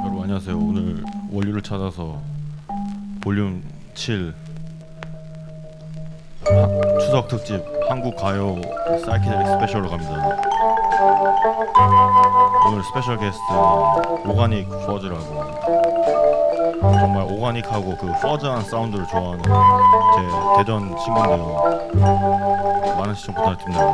여러분 안녕하세요. 오늘 원류를 찾아서 볼륨 7 하- 추석 특집 한국 가요 사이키델릭 special로 갑니다. 오늘 special guest Organic Fuzz라고 정말 organic하고 그 fuzz한 사운드를 좋아하는 제 대전 친구인데요. 많은 시청 부탁드립니다.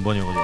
5번이거든요.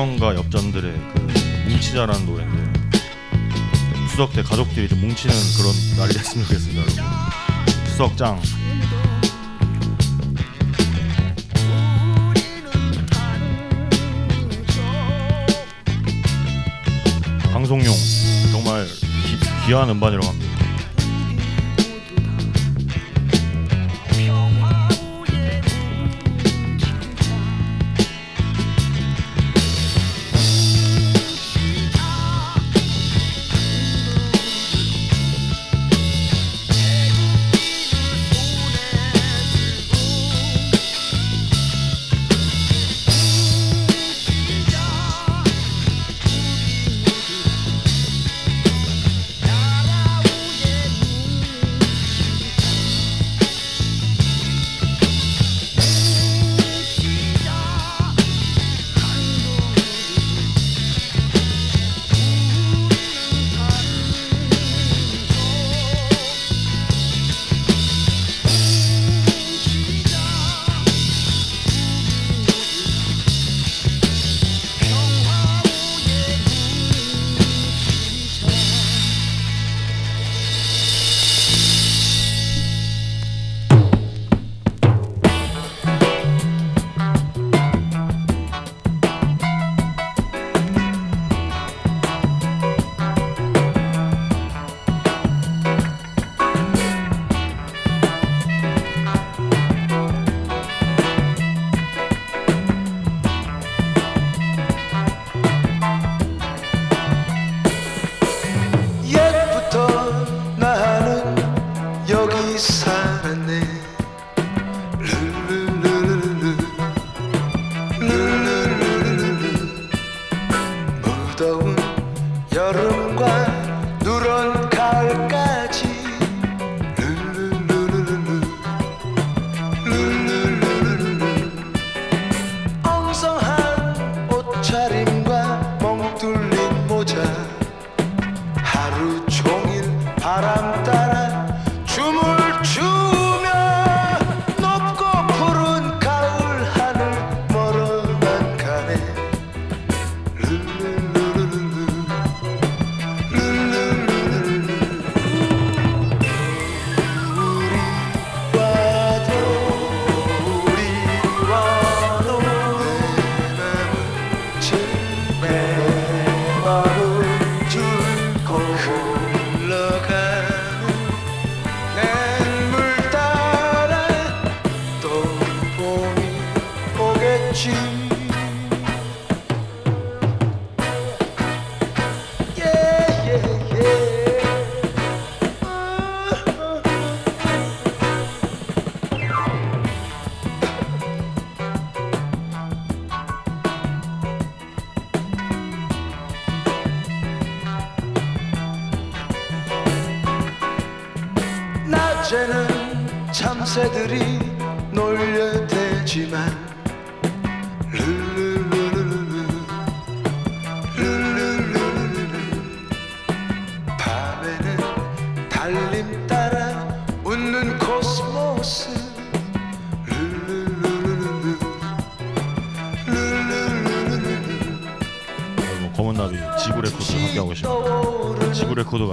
성원과 엽전들의 그 뭉치자라는 노래인데 추석 때 가족들이 좀 뭉치는 그런 날이 됐으면 좋겠습니다 여러분. 추석장 방송용 정말 기, 귀한 음반이라고 합니다.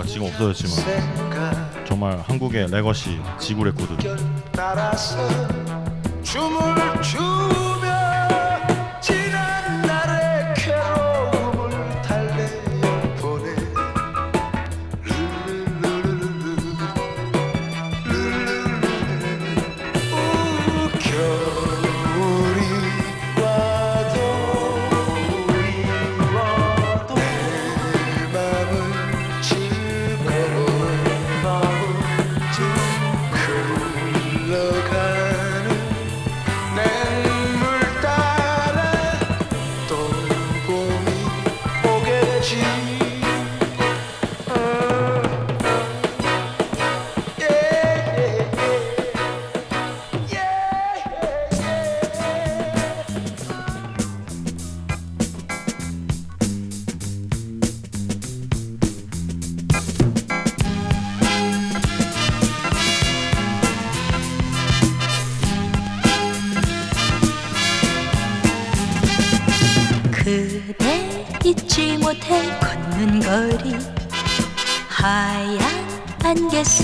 지금 없어졌지만 정말 한국의 레거시 지구 레코드.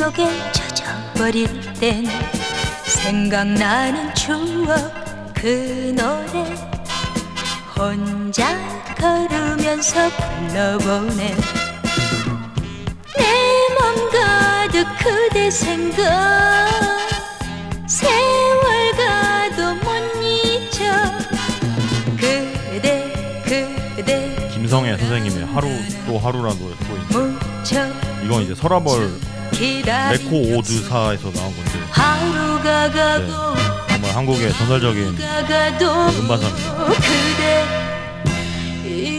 속에 젖어버릴 땐 생각나는 추억 그 노래 혼자 걸으면서 불러보네. 내 맘 가득 그대 생각 세월 가도 못 잊어. 그대 그대 김성애 선생님의 하루 또 하루라는 노래 있는데 무척 이건 이제 서라벌 기다린 레코오드사에서 나온 건데. 하루가 가고 정말 한국의 전설적인 음반사입니다. 그대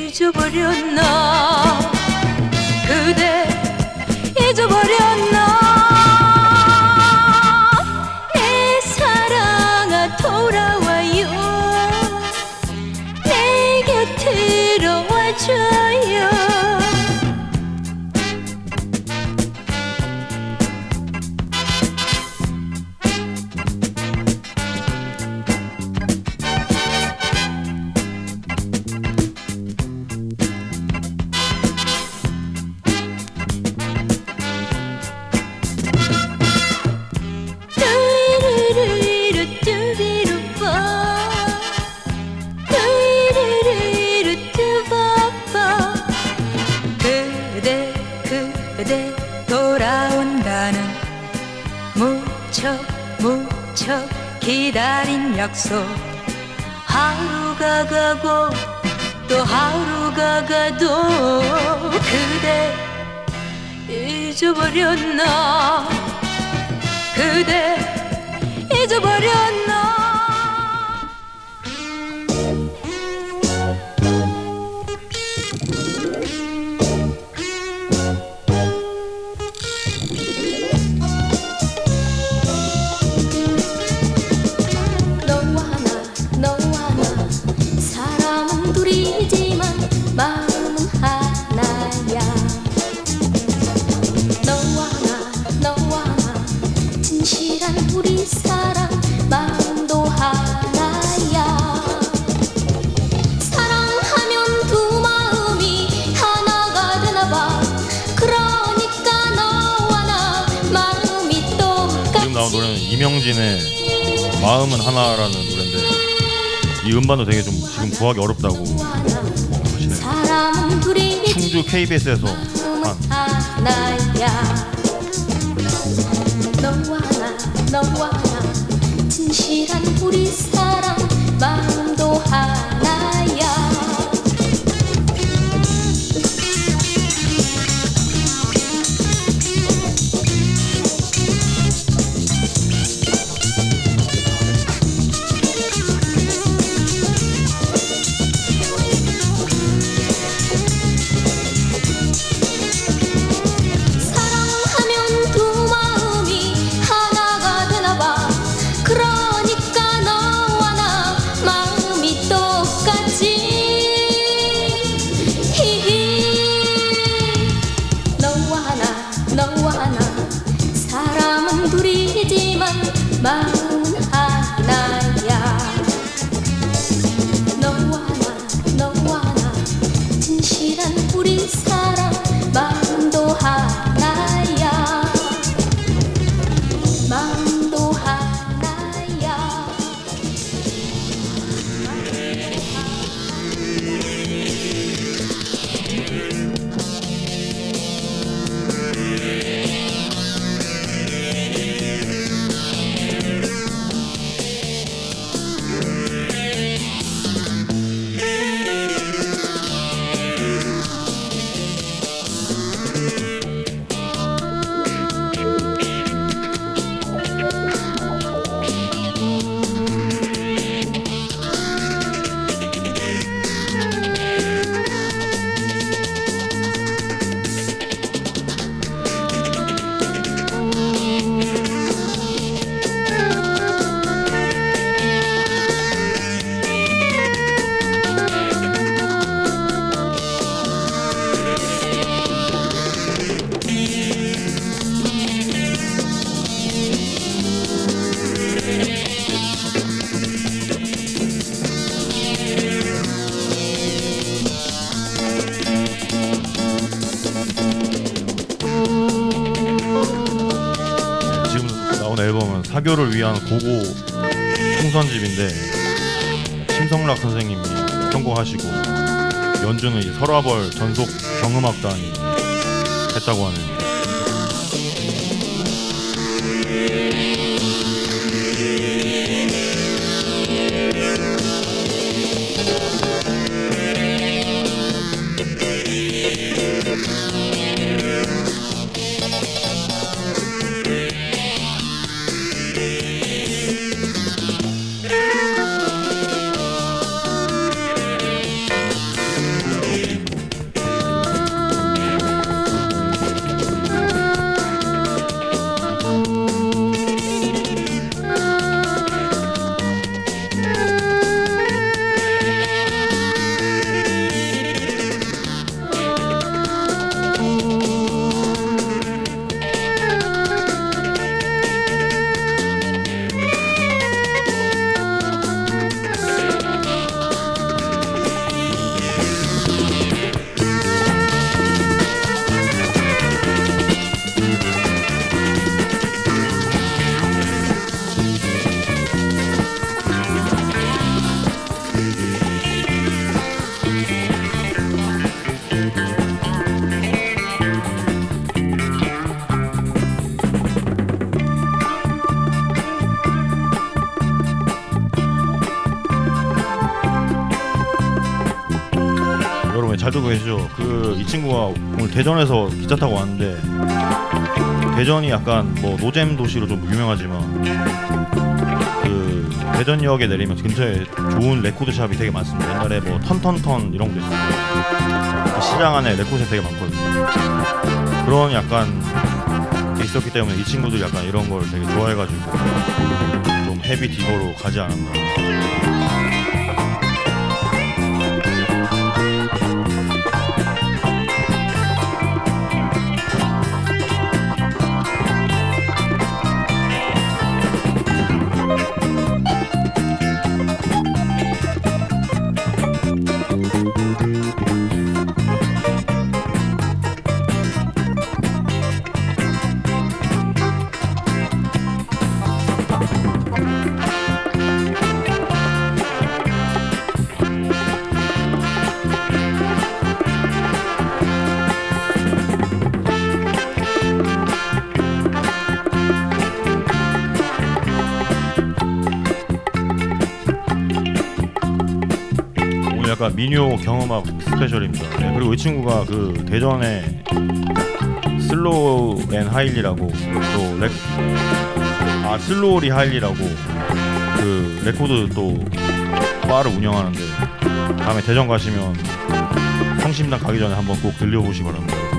잊어버렸나? 그대 잊어버렸나 하나라는 노래인데 이 음반도 되게 좀 지금 구하기 어렵다고 충주 KBS에서 한 고고 풍선집인데 심성락 선생님이 편곡하시고 연주는 이 설화벌 전속 경음악단이 했다고 하네요. 대전에서 기차 타고 왔는데 대전이 약간 뭐 노잼 도시로 좀 유명하지만 그 대전역에 내리면 근처에 좋은 레코드 shop이 되게 많습니다. 옛날에 뭐 Turn Turn Turn 이런 것도 있었고 그 시장 안에 레코드 샵 되게 많거든요. 그런 약간 게 있었기 때문에 이 친구들이 약간 이런 걸 되게 좋아해가지고 좀 heavy digger로 가지 않았나. 민요 경음악 special입니다. 네, 그리고 이 친구가 그 대전에 Slow and Highly라고 또 레, 아 Slowly Highly라고 그 레코드 또 바를 운영하는데 다음에 대전 가시면 성심당 가기 전에 한번 꼭 들려보시기 바랍니다.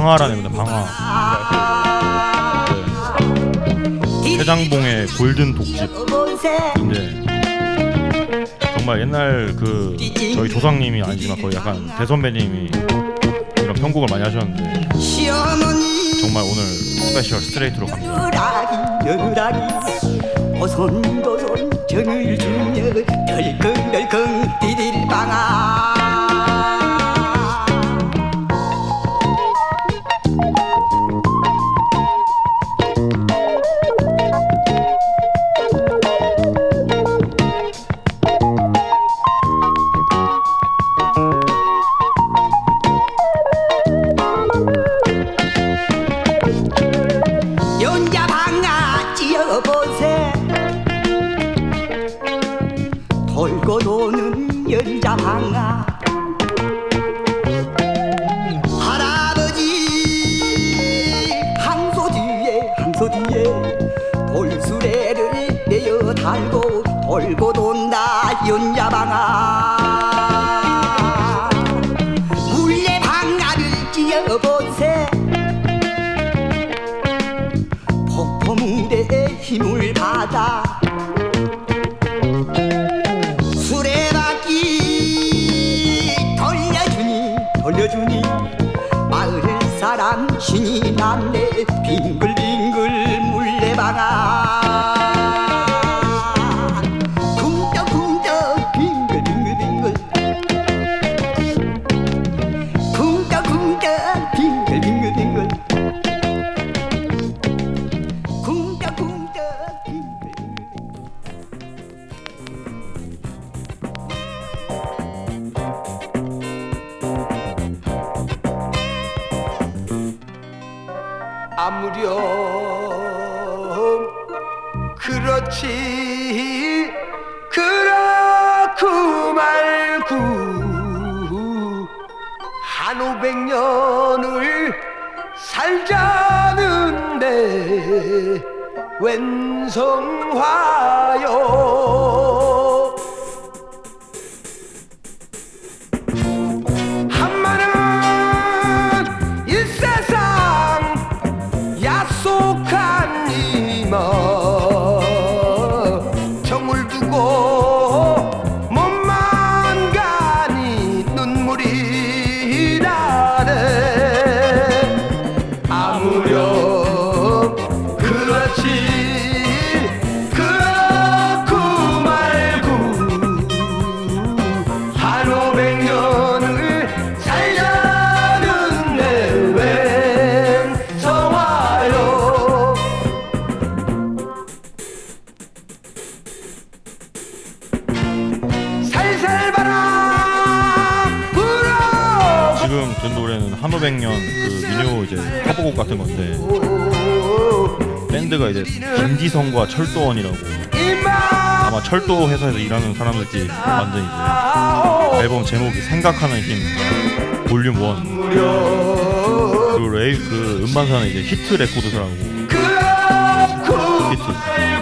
방화라는 겁니다. 방화. 네. 최장봉의 golden 독집. 네. 정말 옛날 그 저희 조상님이 아니지만 거의 약간 대선배님이 이런 편곡을 많이 하셨는데 정말 오늘 special straight로 갑니다. 같은 건데. 밴드가 이제 김지성과 철도원이라고. 아마 철도 회사에서 일하는 사람들끼리 완전 이제 앨범 제목이 생각하는 힘 볼륨 1 그리고 레이 그 음반사는 이제 히트 레코드라고. 히트.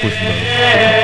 듣고 있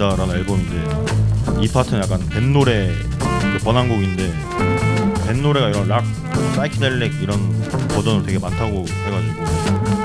것이다라는 앨범인데 이 파트는 약간 밴 노래 그 번안곡인데 밴 노래가 이런 락, 사이키델릭 이런 버전으로 되게 많다고 해가지고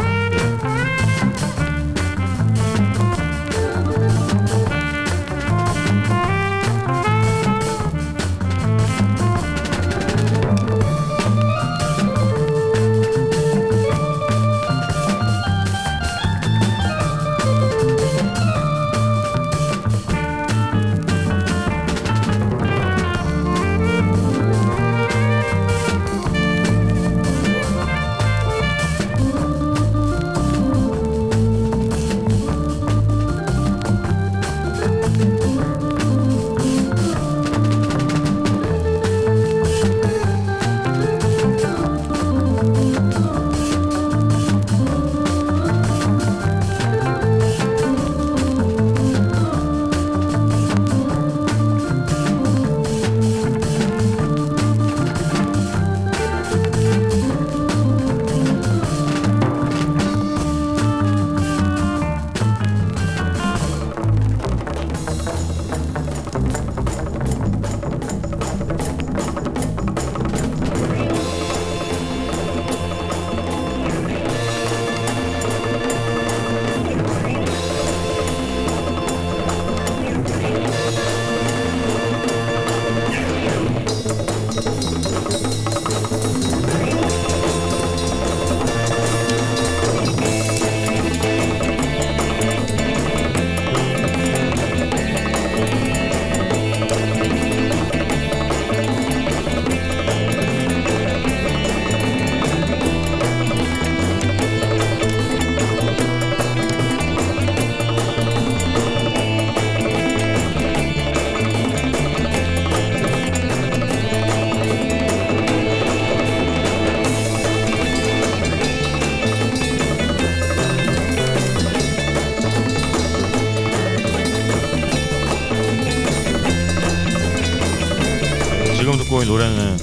있는 노래는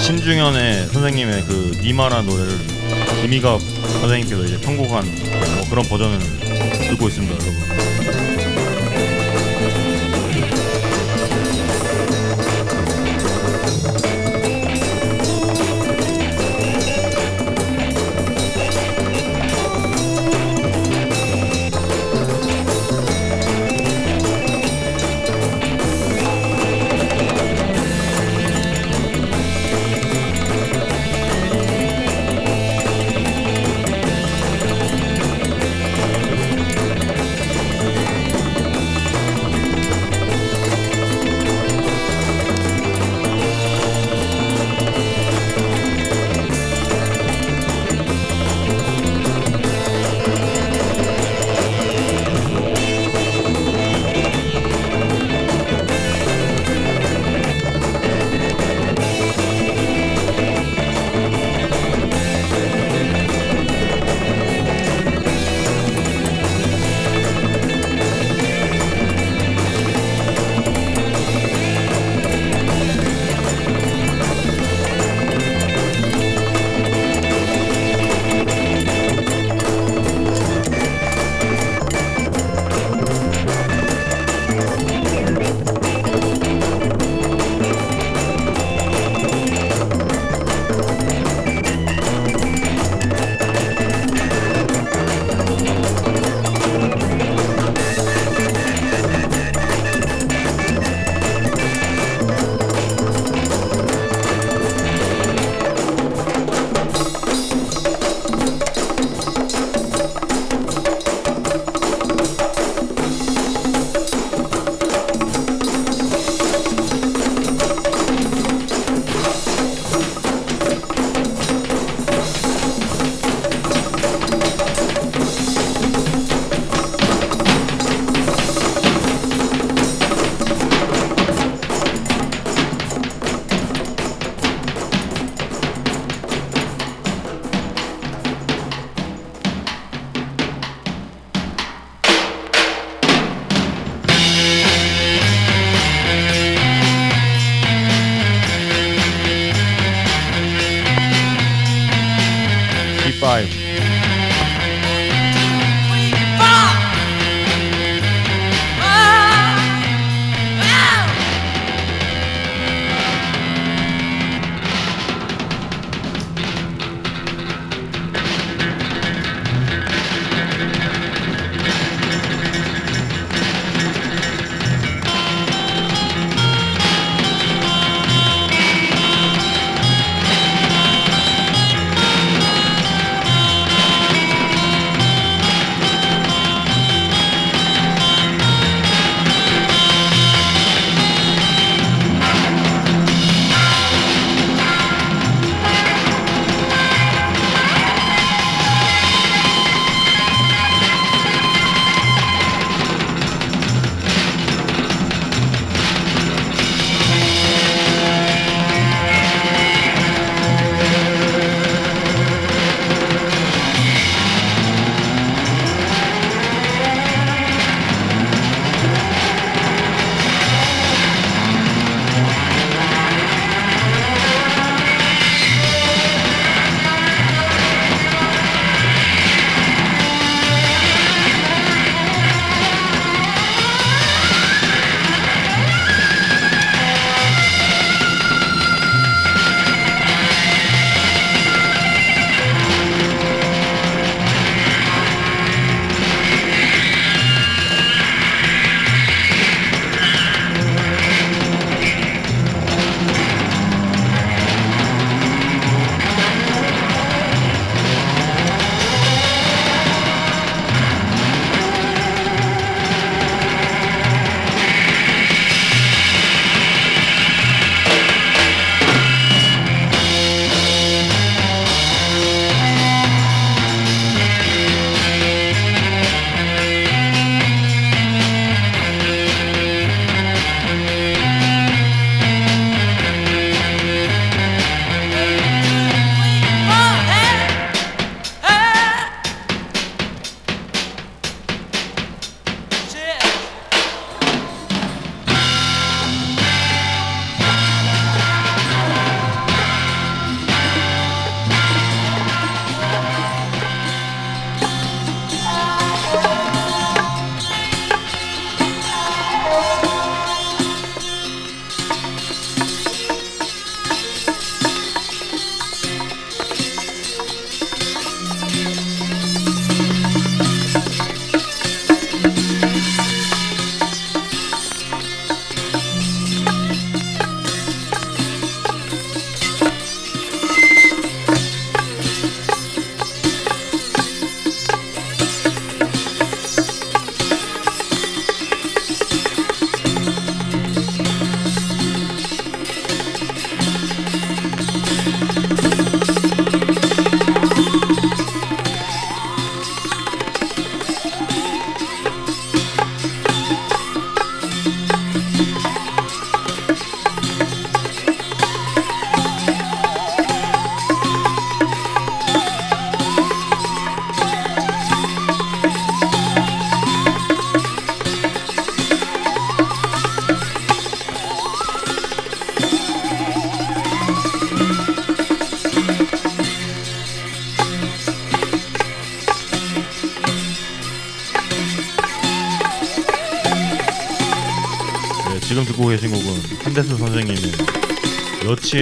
신중현의 선생님의 그 니마라는 노래를 김희갑 선생님께서 이제 편곡한 뭐 그런 버전을 듣고 있습니다,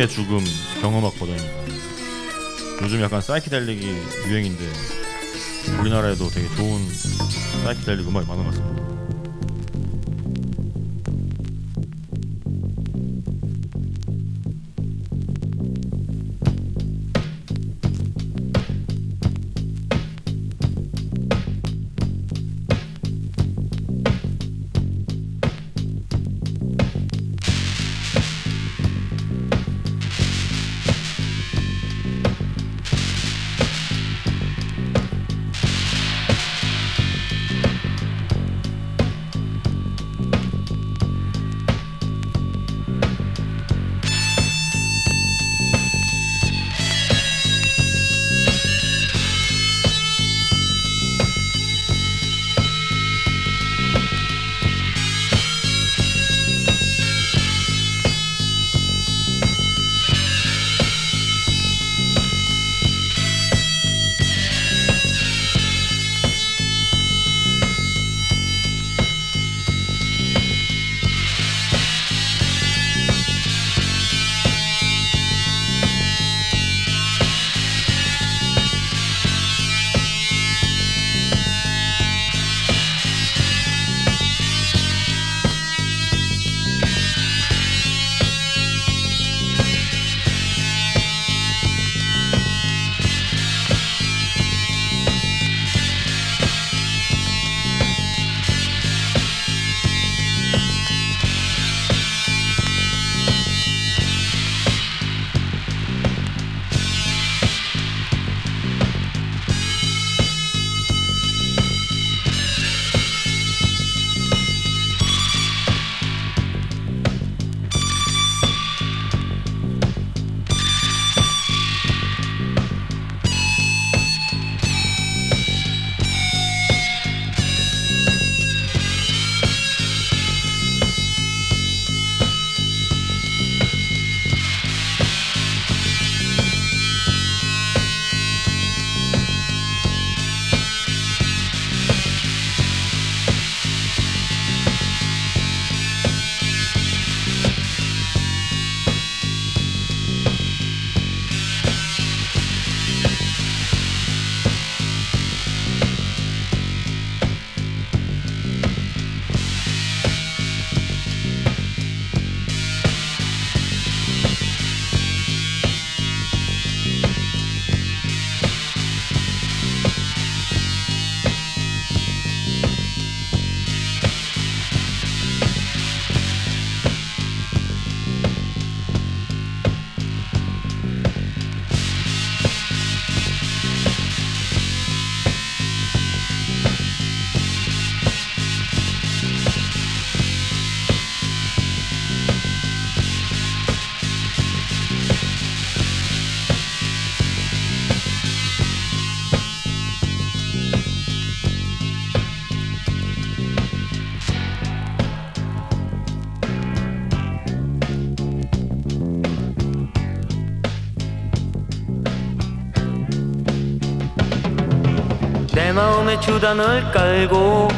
여치의 죽음 경음악 버전입니다. 요즘 약간 사이키델릭이 유행인데 우리나라에도 되게 좋은 사이키델릭 음악이 많은 것 같습니다. 주단을 깔고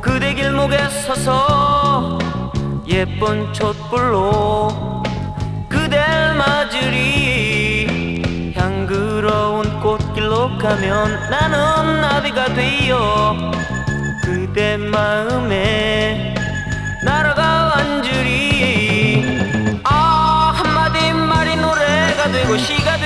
그대 길목에 서서 예쁜 촛불로 그댈 맞으리. 향그러운 꽃길로 가면 나는 나비가 되어 그대 마음에 날아가 앉으리. 아 한마디 말이 노래가 되고 시간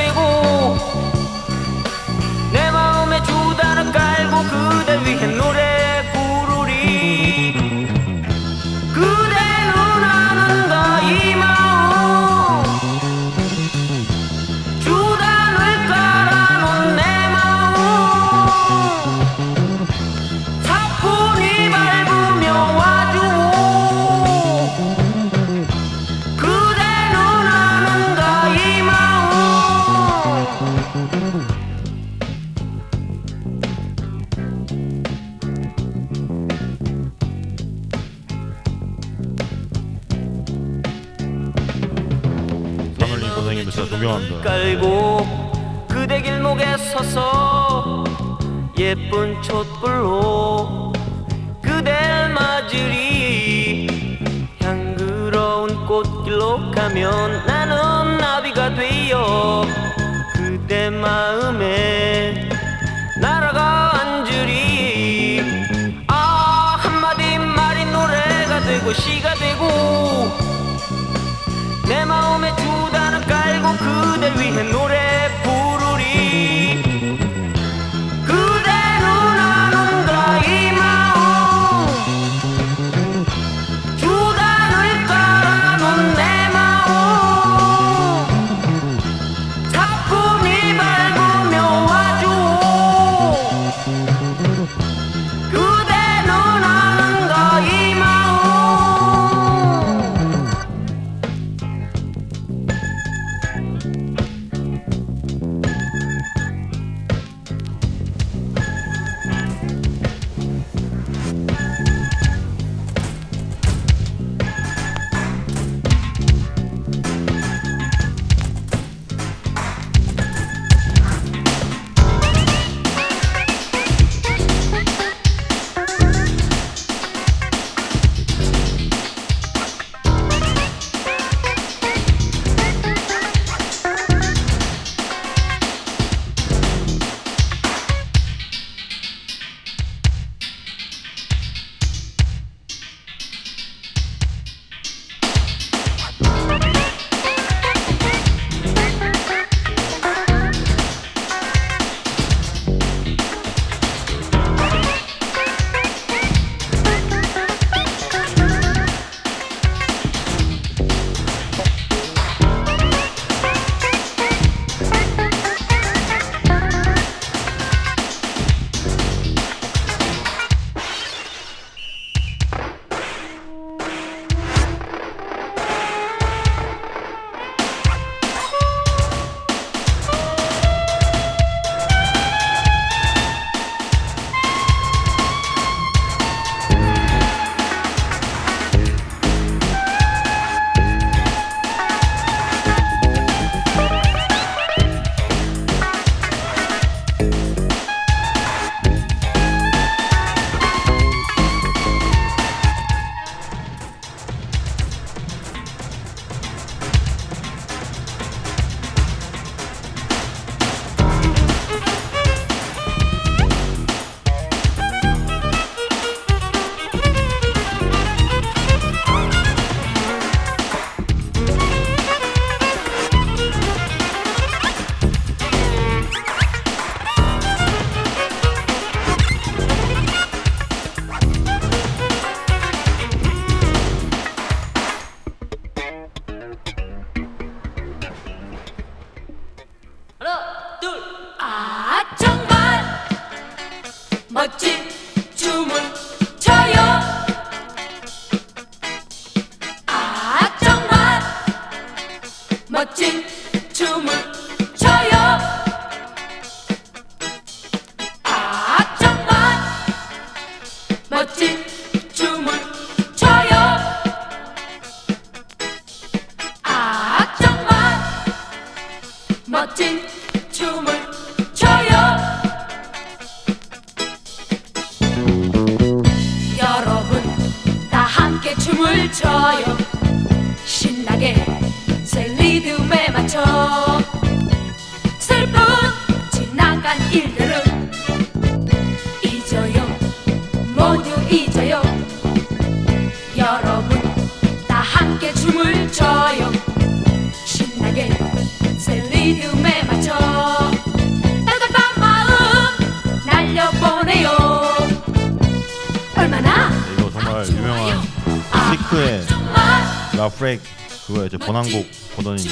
트랙 그거 이제 번안곡 버전인데.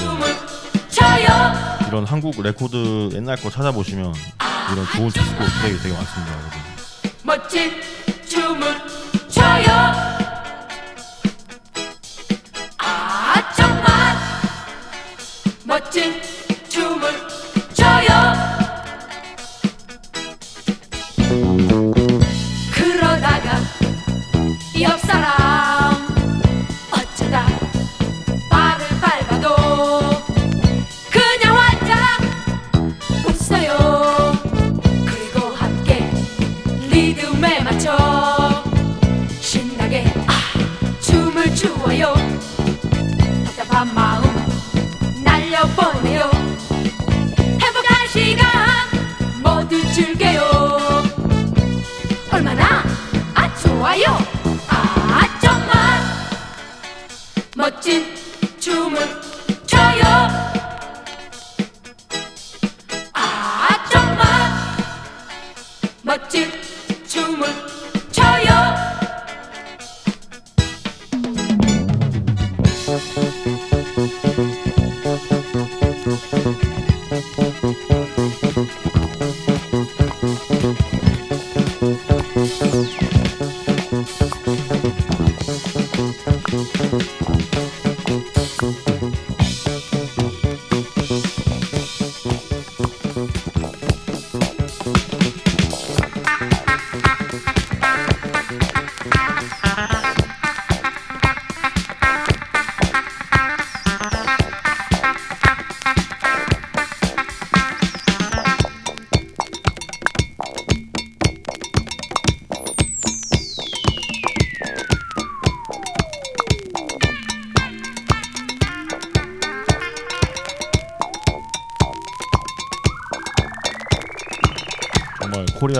이런 한국 레코드 옛날 거 찾아보시면 이런 좋은 디스코 트랙이 되게 많습니다 여러분.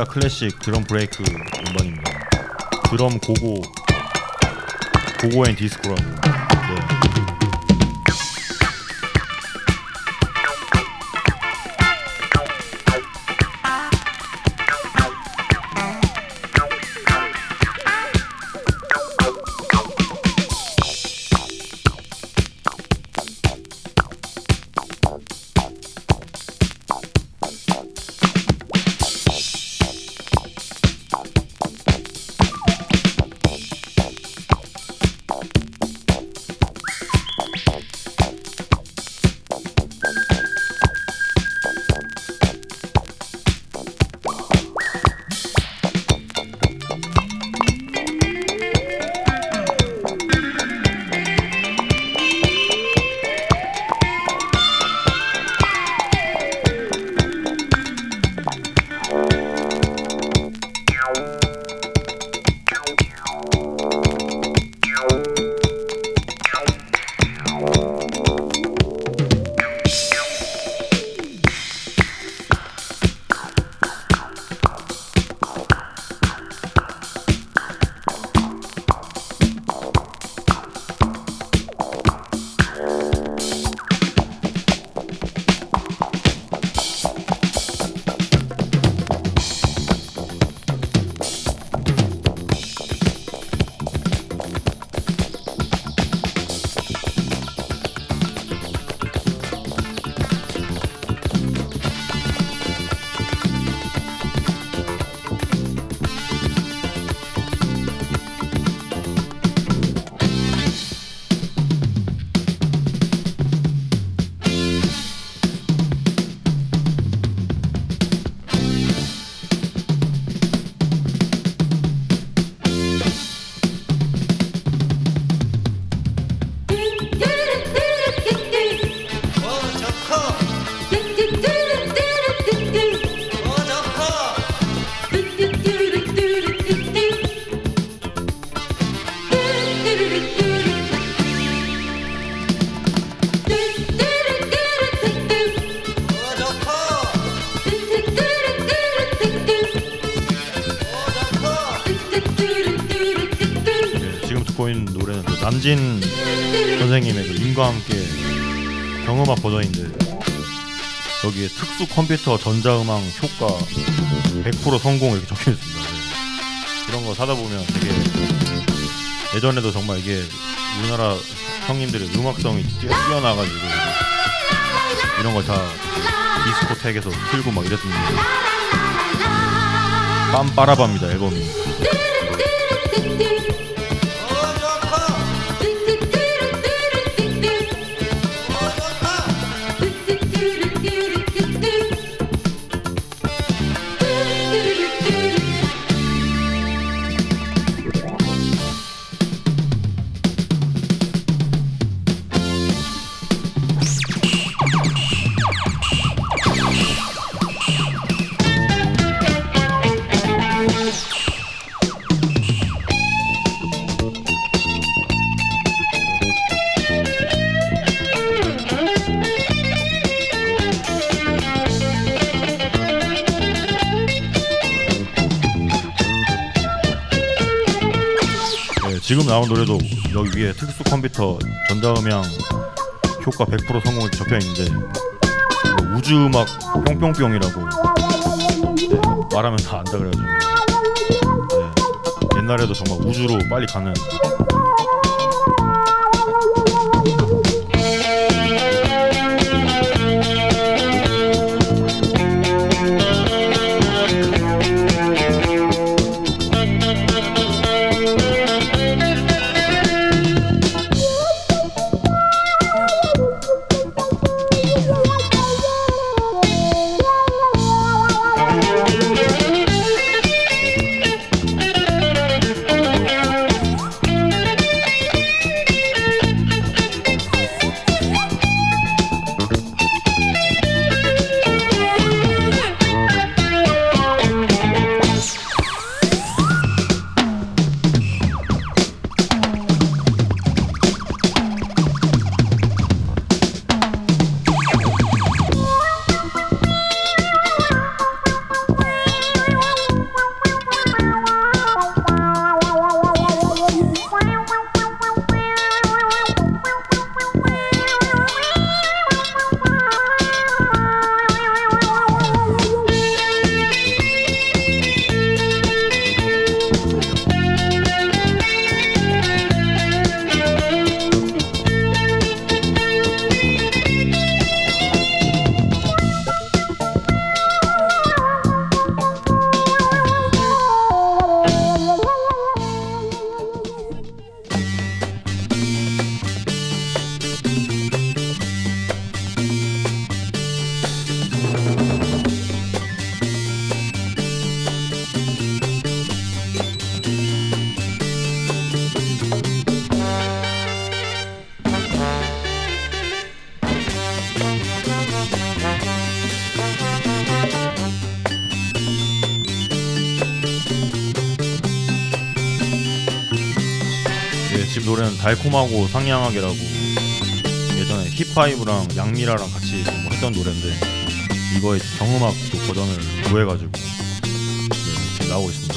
밴드라 클래식 드럼 브레이크 음반입니다. 드럼 고고 고고 앤 디스코라고. 네. 남진 선생님의 그 임과 함께 경음악 버전인데 여기에 특수 컴퓨터 전자음악 효과 100% 성공 이렇게 적혀 있습니다. 네. 이런 거 사다 보면 되게 예전에도 정말 이게 우리나라 형님들의 음악성이 뛰어, 뛰어나가지고 이런 걸 다 디스코텍에서 틀고 막 이랬습니다. 빰빠라밤입니다 앨범이. 지금 나온 노래도 여기 위에 특수 컴퓨터 전자음향 효과 100% 성공을 적혀 있는데 이거 우주 음악 뿅뿅뿅이라고 네, 말하면 다 안다 그래가지고. 네, 옛날에도 정말 우주로 빨리 가는 달콤하고 상냥하게라고 예전에 힙하이브랑 양미라랑 같이 뭐 했던 노래인데 이거의 정음악 또 버전을 구해가지고 네, 지금 나오고 있습니다.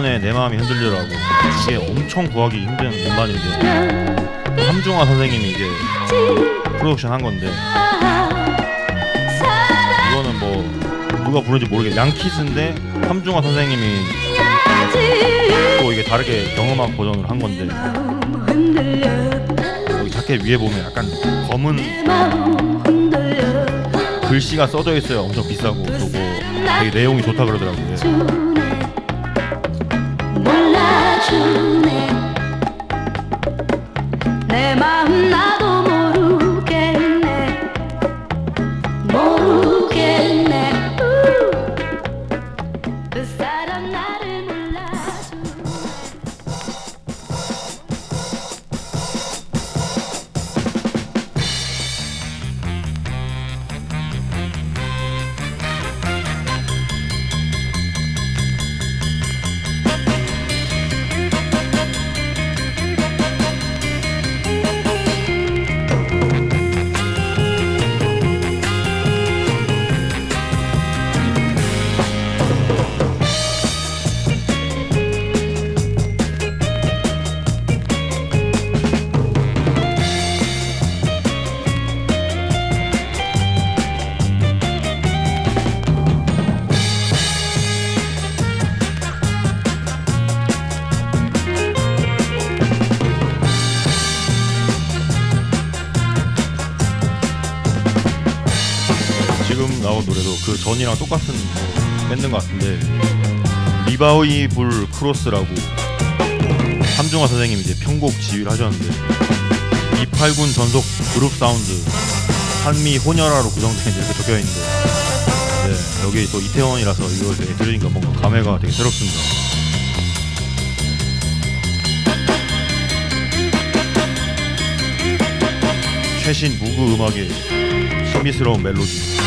김지연의 내 마음이 흔들려라고. 이게 엄청 구하기 힘든 음반인데 함중아 선생님이 이게 프로덕션 한 건데. 이거는 뭐 누가 부른지 모르겠 양키스인데 함중아 선생님이 또 이게 다르게 경음악 버전을 한 건데. 여기 자켓 위에 보면 약간 검은 글씨가 써져 있어요. 엄청 비싸고 그리고 되게 내용이 좋다 그러더라고요 Revival Cross라고 함중아 선생님이 이제 편곡 지휘를 하셨는데 미8군 전속 그룹 사운드 한미 혼혈아로 구성된 이렇게 적혀 있는데 네, 여기 또 이태원이라서 이걸 되게 들으니까 뭔가 감회가 되게 새롭습니다. 최신 Moog 음악의 신비스러운 멜로디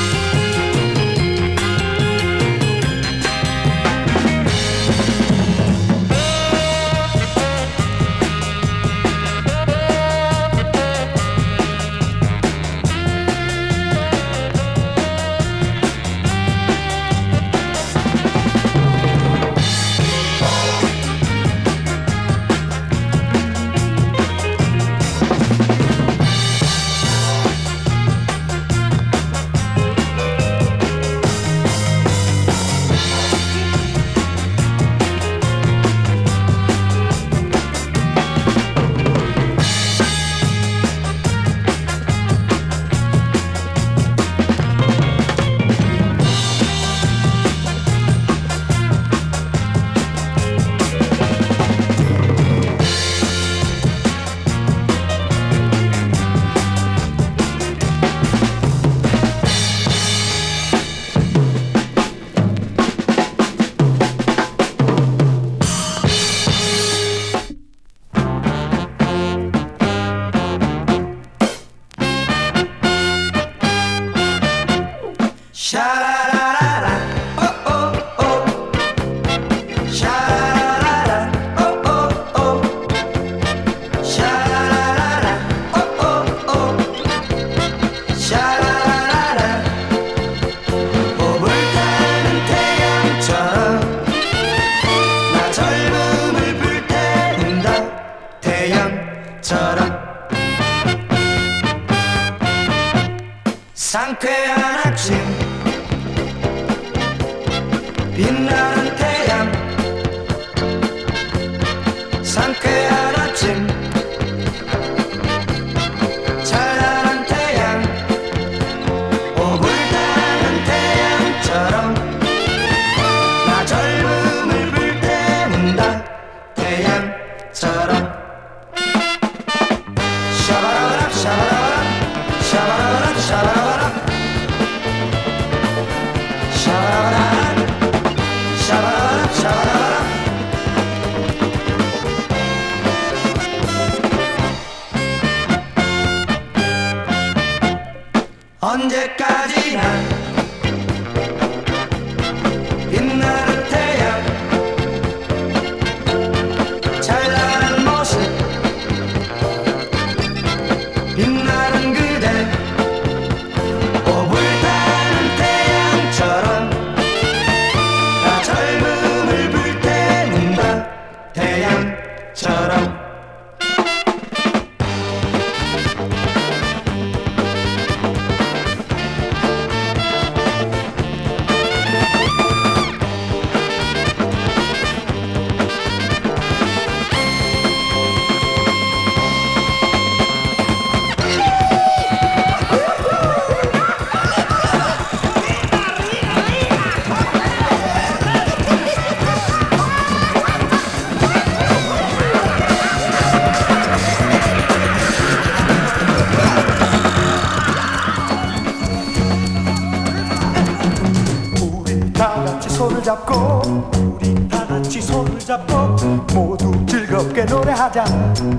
노래하자.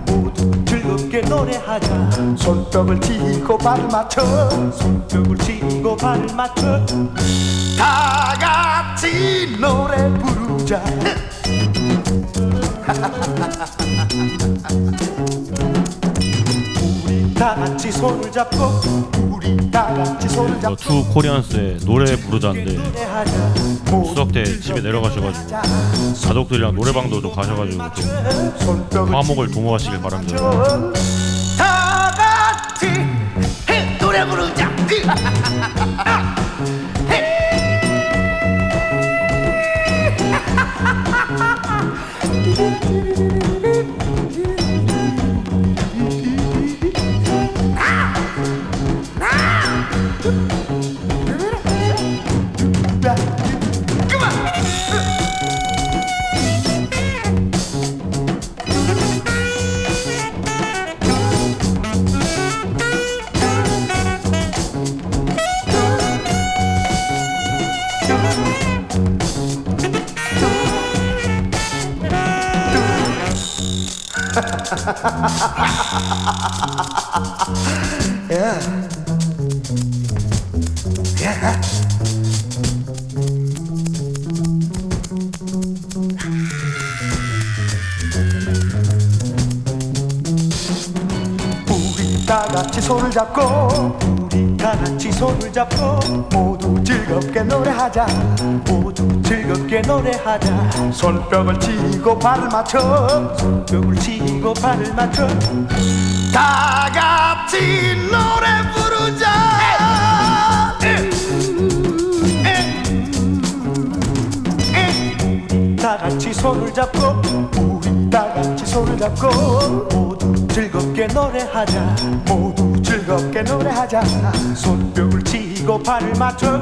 모두 즐겁게 노래하자. 손뼉을 치고 발을 맞춰. 손뼉을 치고 발을 맞춰. 다 같이 노래 부르자. 우리 다 같이 손을 잡고 우리 다 같이 손을 저 잡고 투 코리안스의 노래 부르자인데 모두 추석 때 집에 내려가셔가지고 가족들이랑 노래방도 좀 가셔가지고 좀 화목을 도모하시길 바랍니다. 다 우리 다 같이 손을 잡고 우리 다 같이 손을 잡고 모두 즐겁게 노래하자. 모두 즐 겁게 노래하자. 손뼉을 치고 발을 맞춰. 손뼉을 치고 발을 맞춰. 다 같이 노래 부르자. 다 같이 손을 잡고 우리 다 같이 손을 잡고 모두 즐겁게 노래하자. 모두 즐겁게 노래하자. 손뼉을 치고 발을 맞춰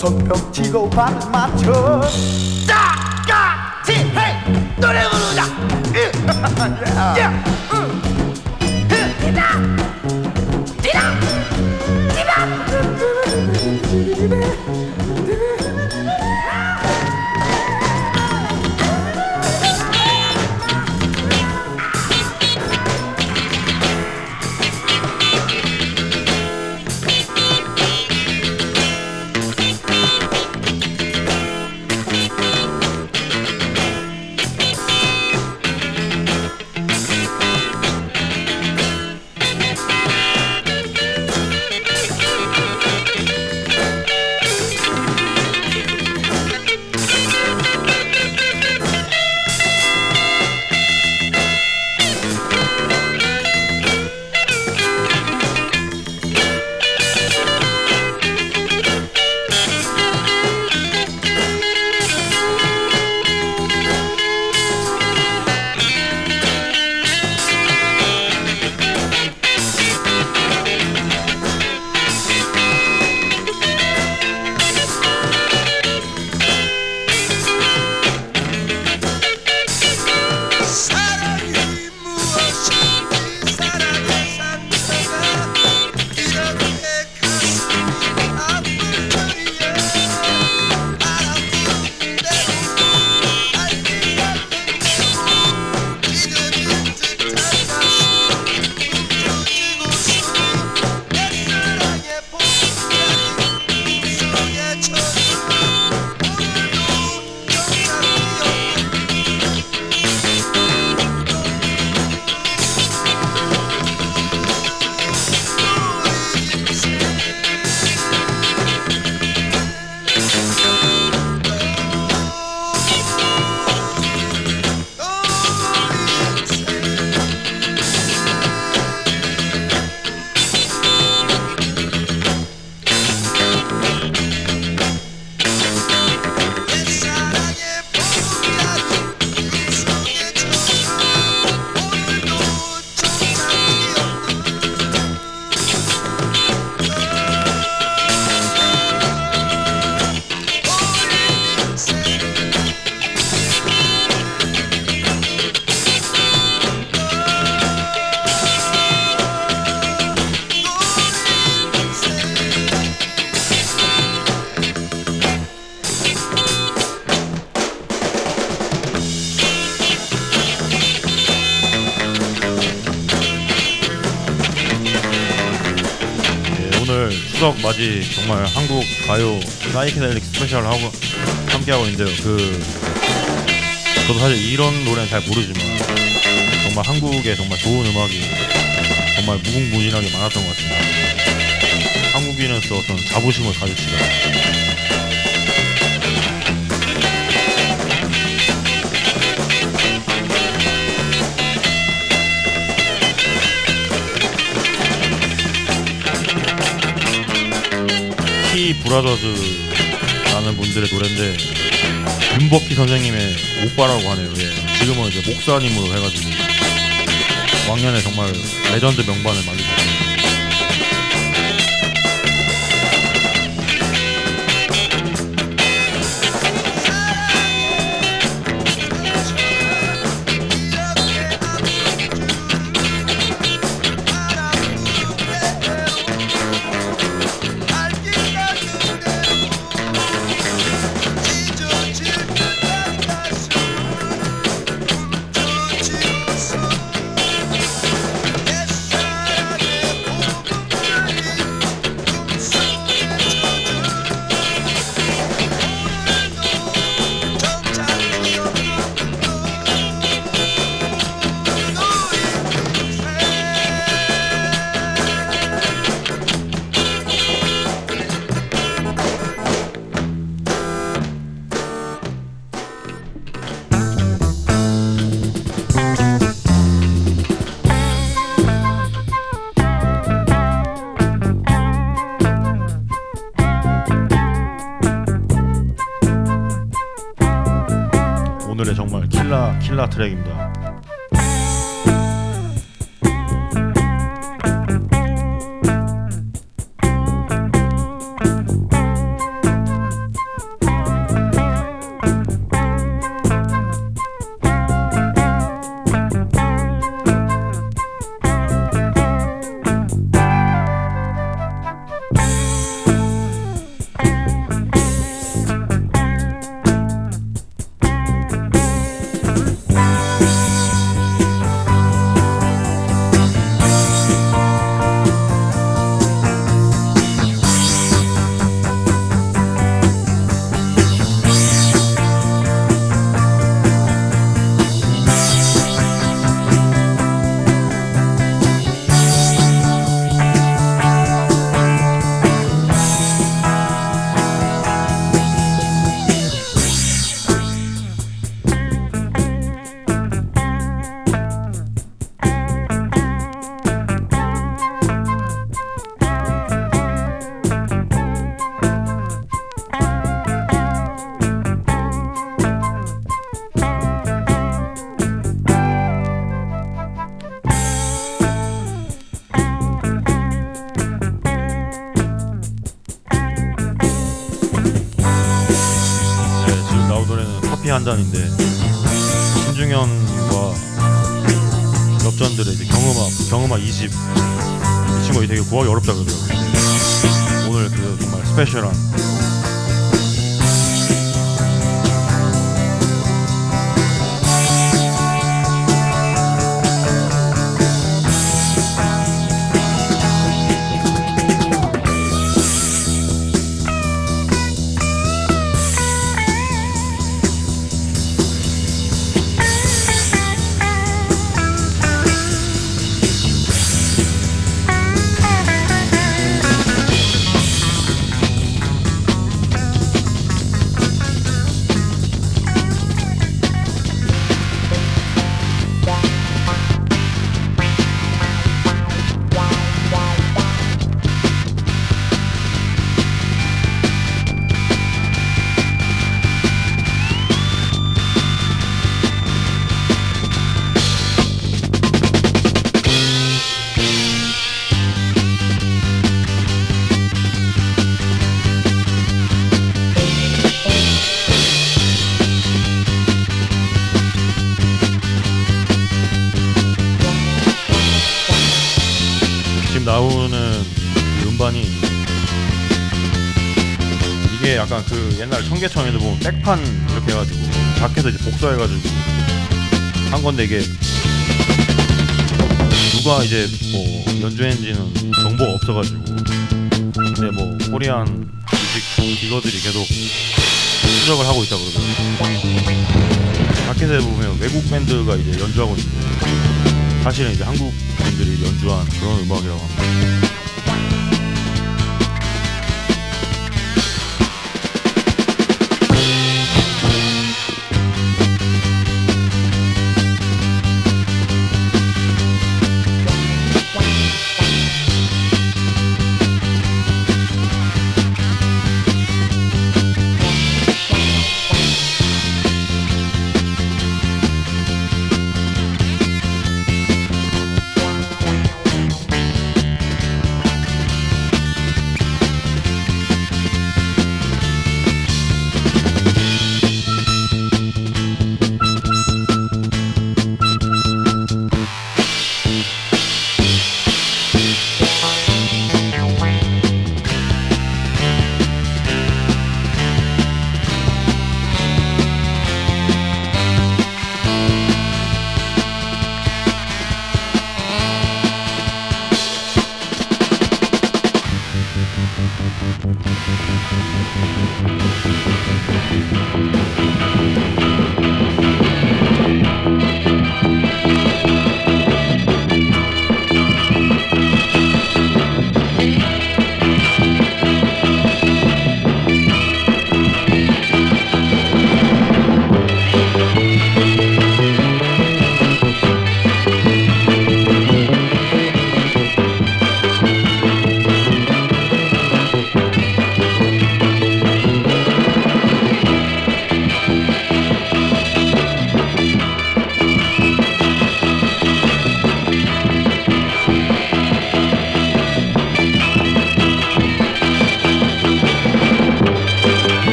손뼉 치고 발을 맞춰. 다 같이 헤이! 노래 부르자! 야, 응. 디다 디다 추석 정말 한국 가요 사이키델릭 스페셜 하고 함께 하고 있는데요. 그 저도 사실 이런 노래는 잘 모르지만 정말 한국에 정말 좋은 음악이 정말 무궁무진하게 많았던 것 같습니다. 한국인으로서 어떤 자부심을 가지시다. 브라더즈라는 분들의 노래인데 윤복희 선생님의 오빠라고 하네요. 예. 지금은 이제 목사님으로 해가지고 왕년에 정말 레전드 명반을 만드셨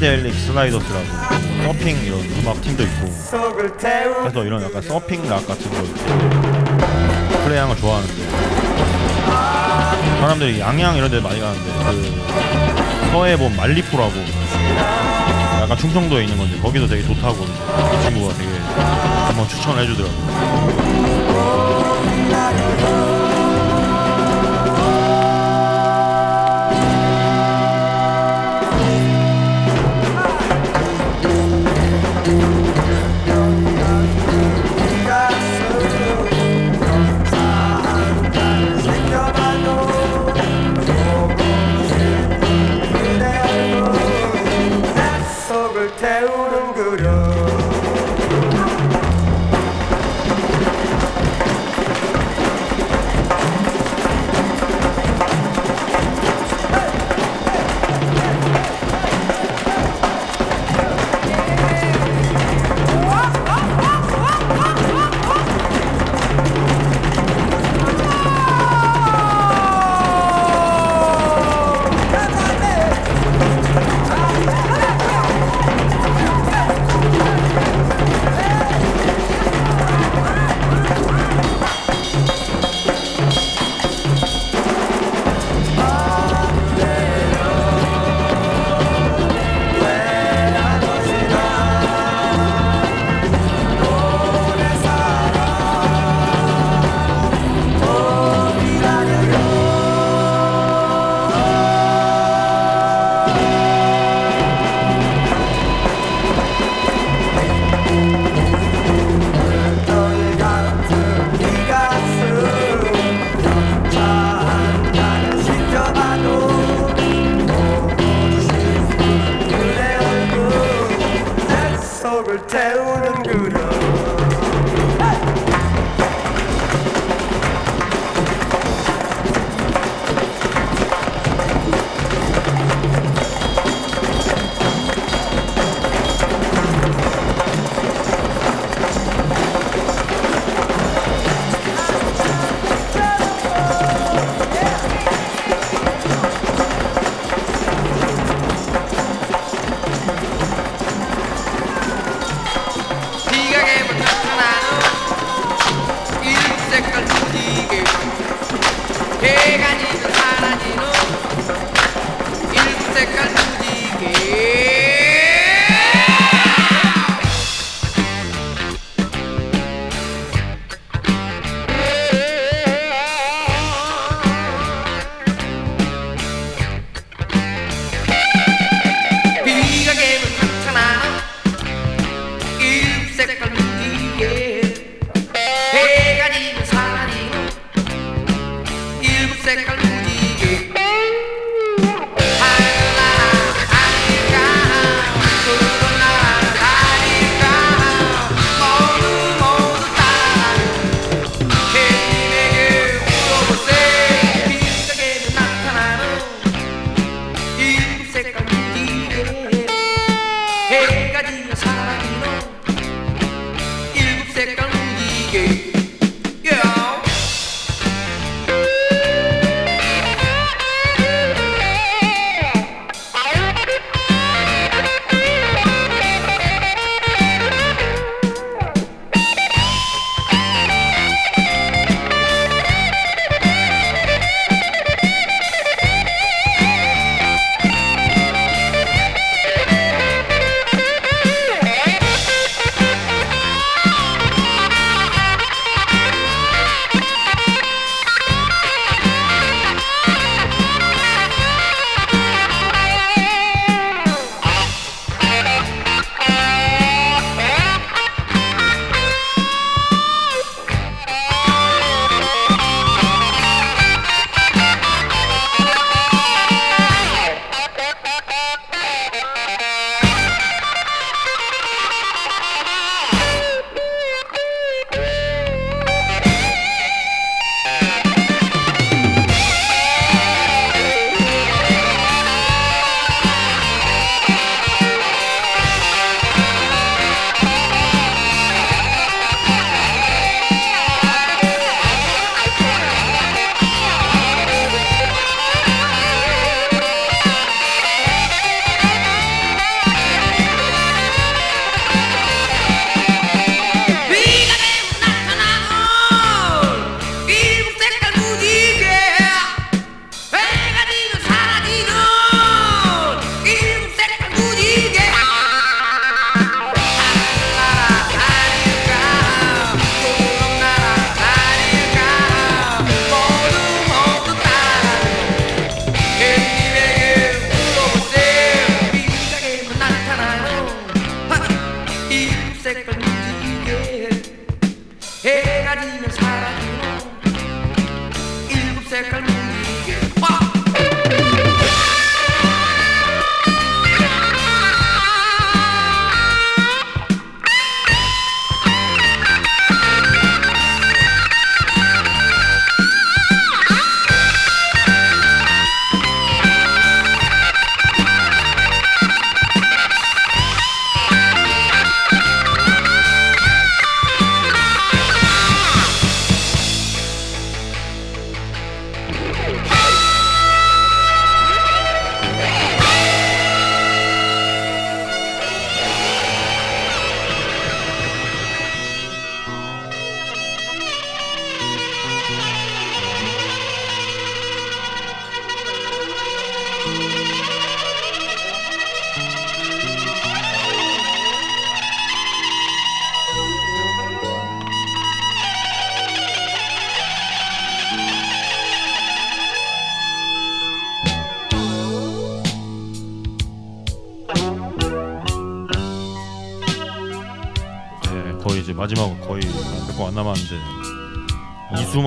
사이키델릭 슬라이더스라고 서핑 이런 음악 팀도 있고 그래서 이런 약간 서핑 락 같은 거 이렇게 플레이하는 걸 좋아하는데 사람들이 양양 이런 데 많이 가는데 그 서해 본 말리포라고 약간 충청도에 있는 건데 거기도 되게 좋다고 이 친구가 되게 한번 추천을 해주더라고요.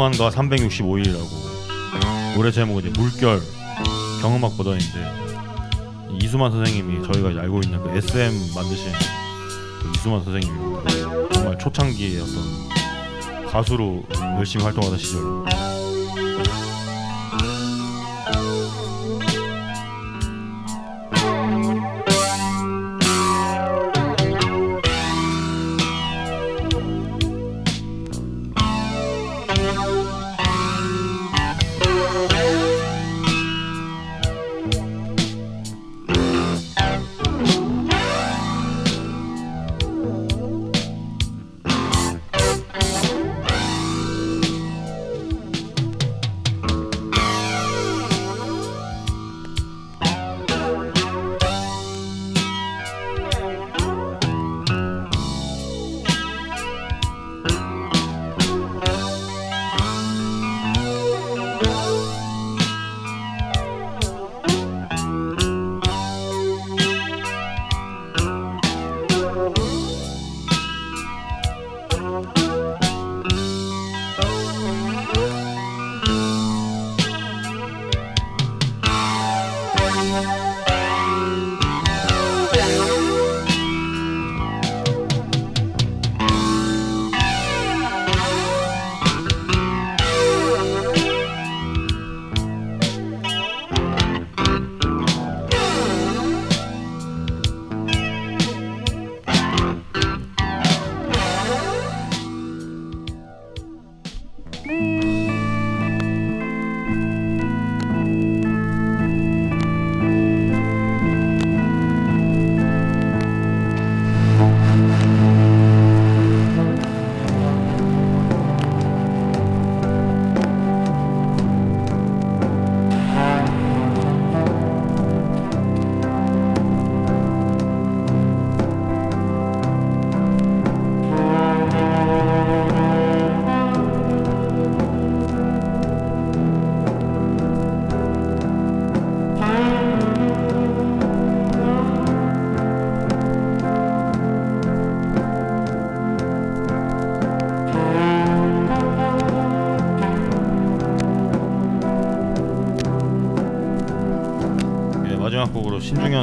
이수만과 365일이라고 노래 제목은 이제 물결 경음악 버전인데 이수만 선생님이 저희가 알고 있는 그 SM 만드신 그 이수만 선생님입니다. 정말 초창기의 어떤 가수로 열심히 활동하던 시절.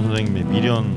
신중현 선생님의 미련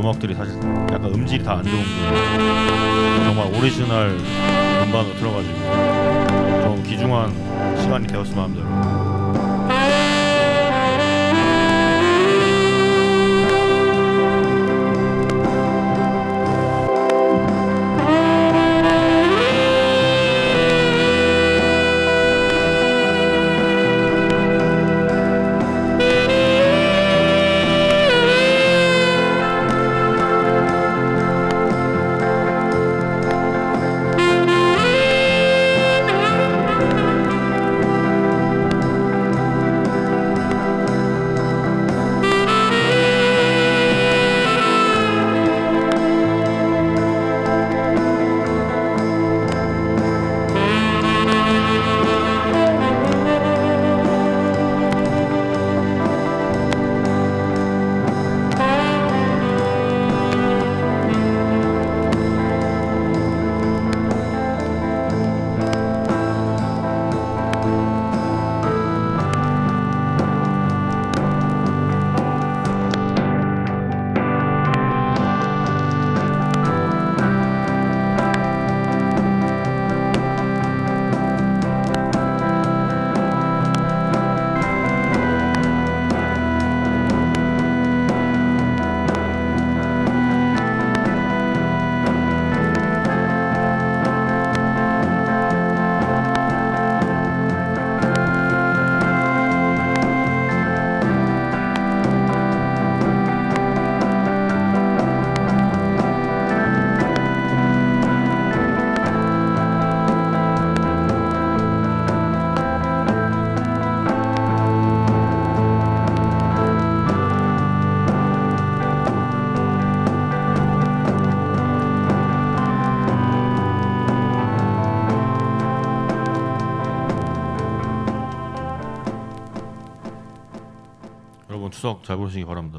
음악들이 사실 약간 음질이 다 안 좋은 게 정말 오리지널 음반으로 틀어가지고 좀 귀중한 시간이 되었으면 합니다. 분 추석 잘 보내시기 바랍니다.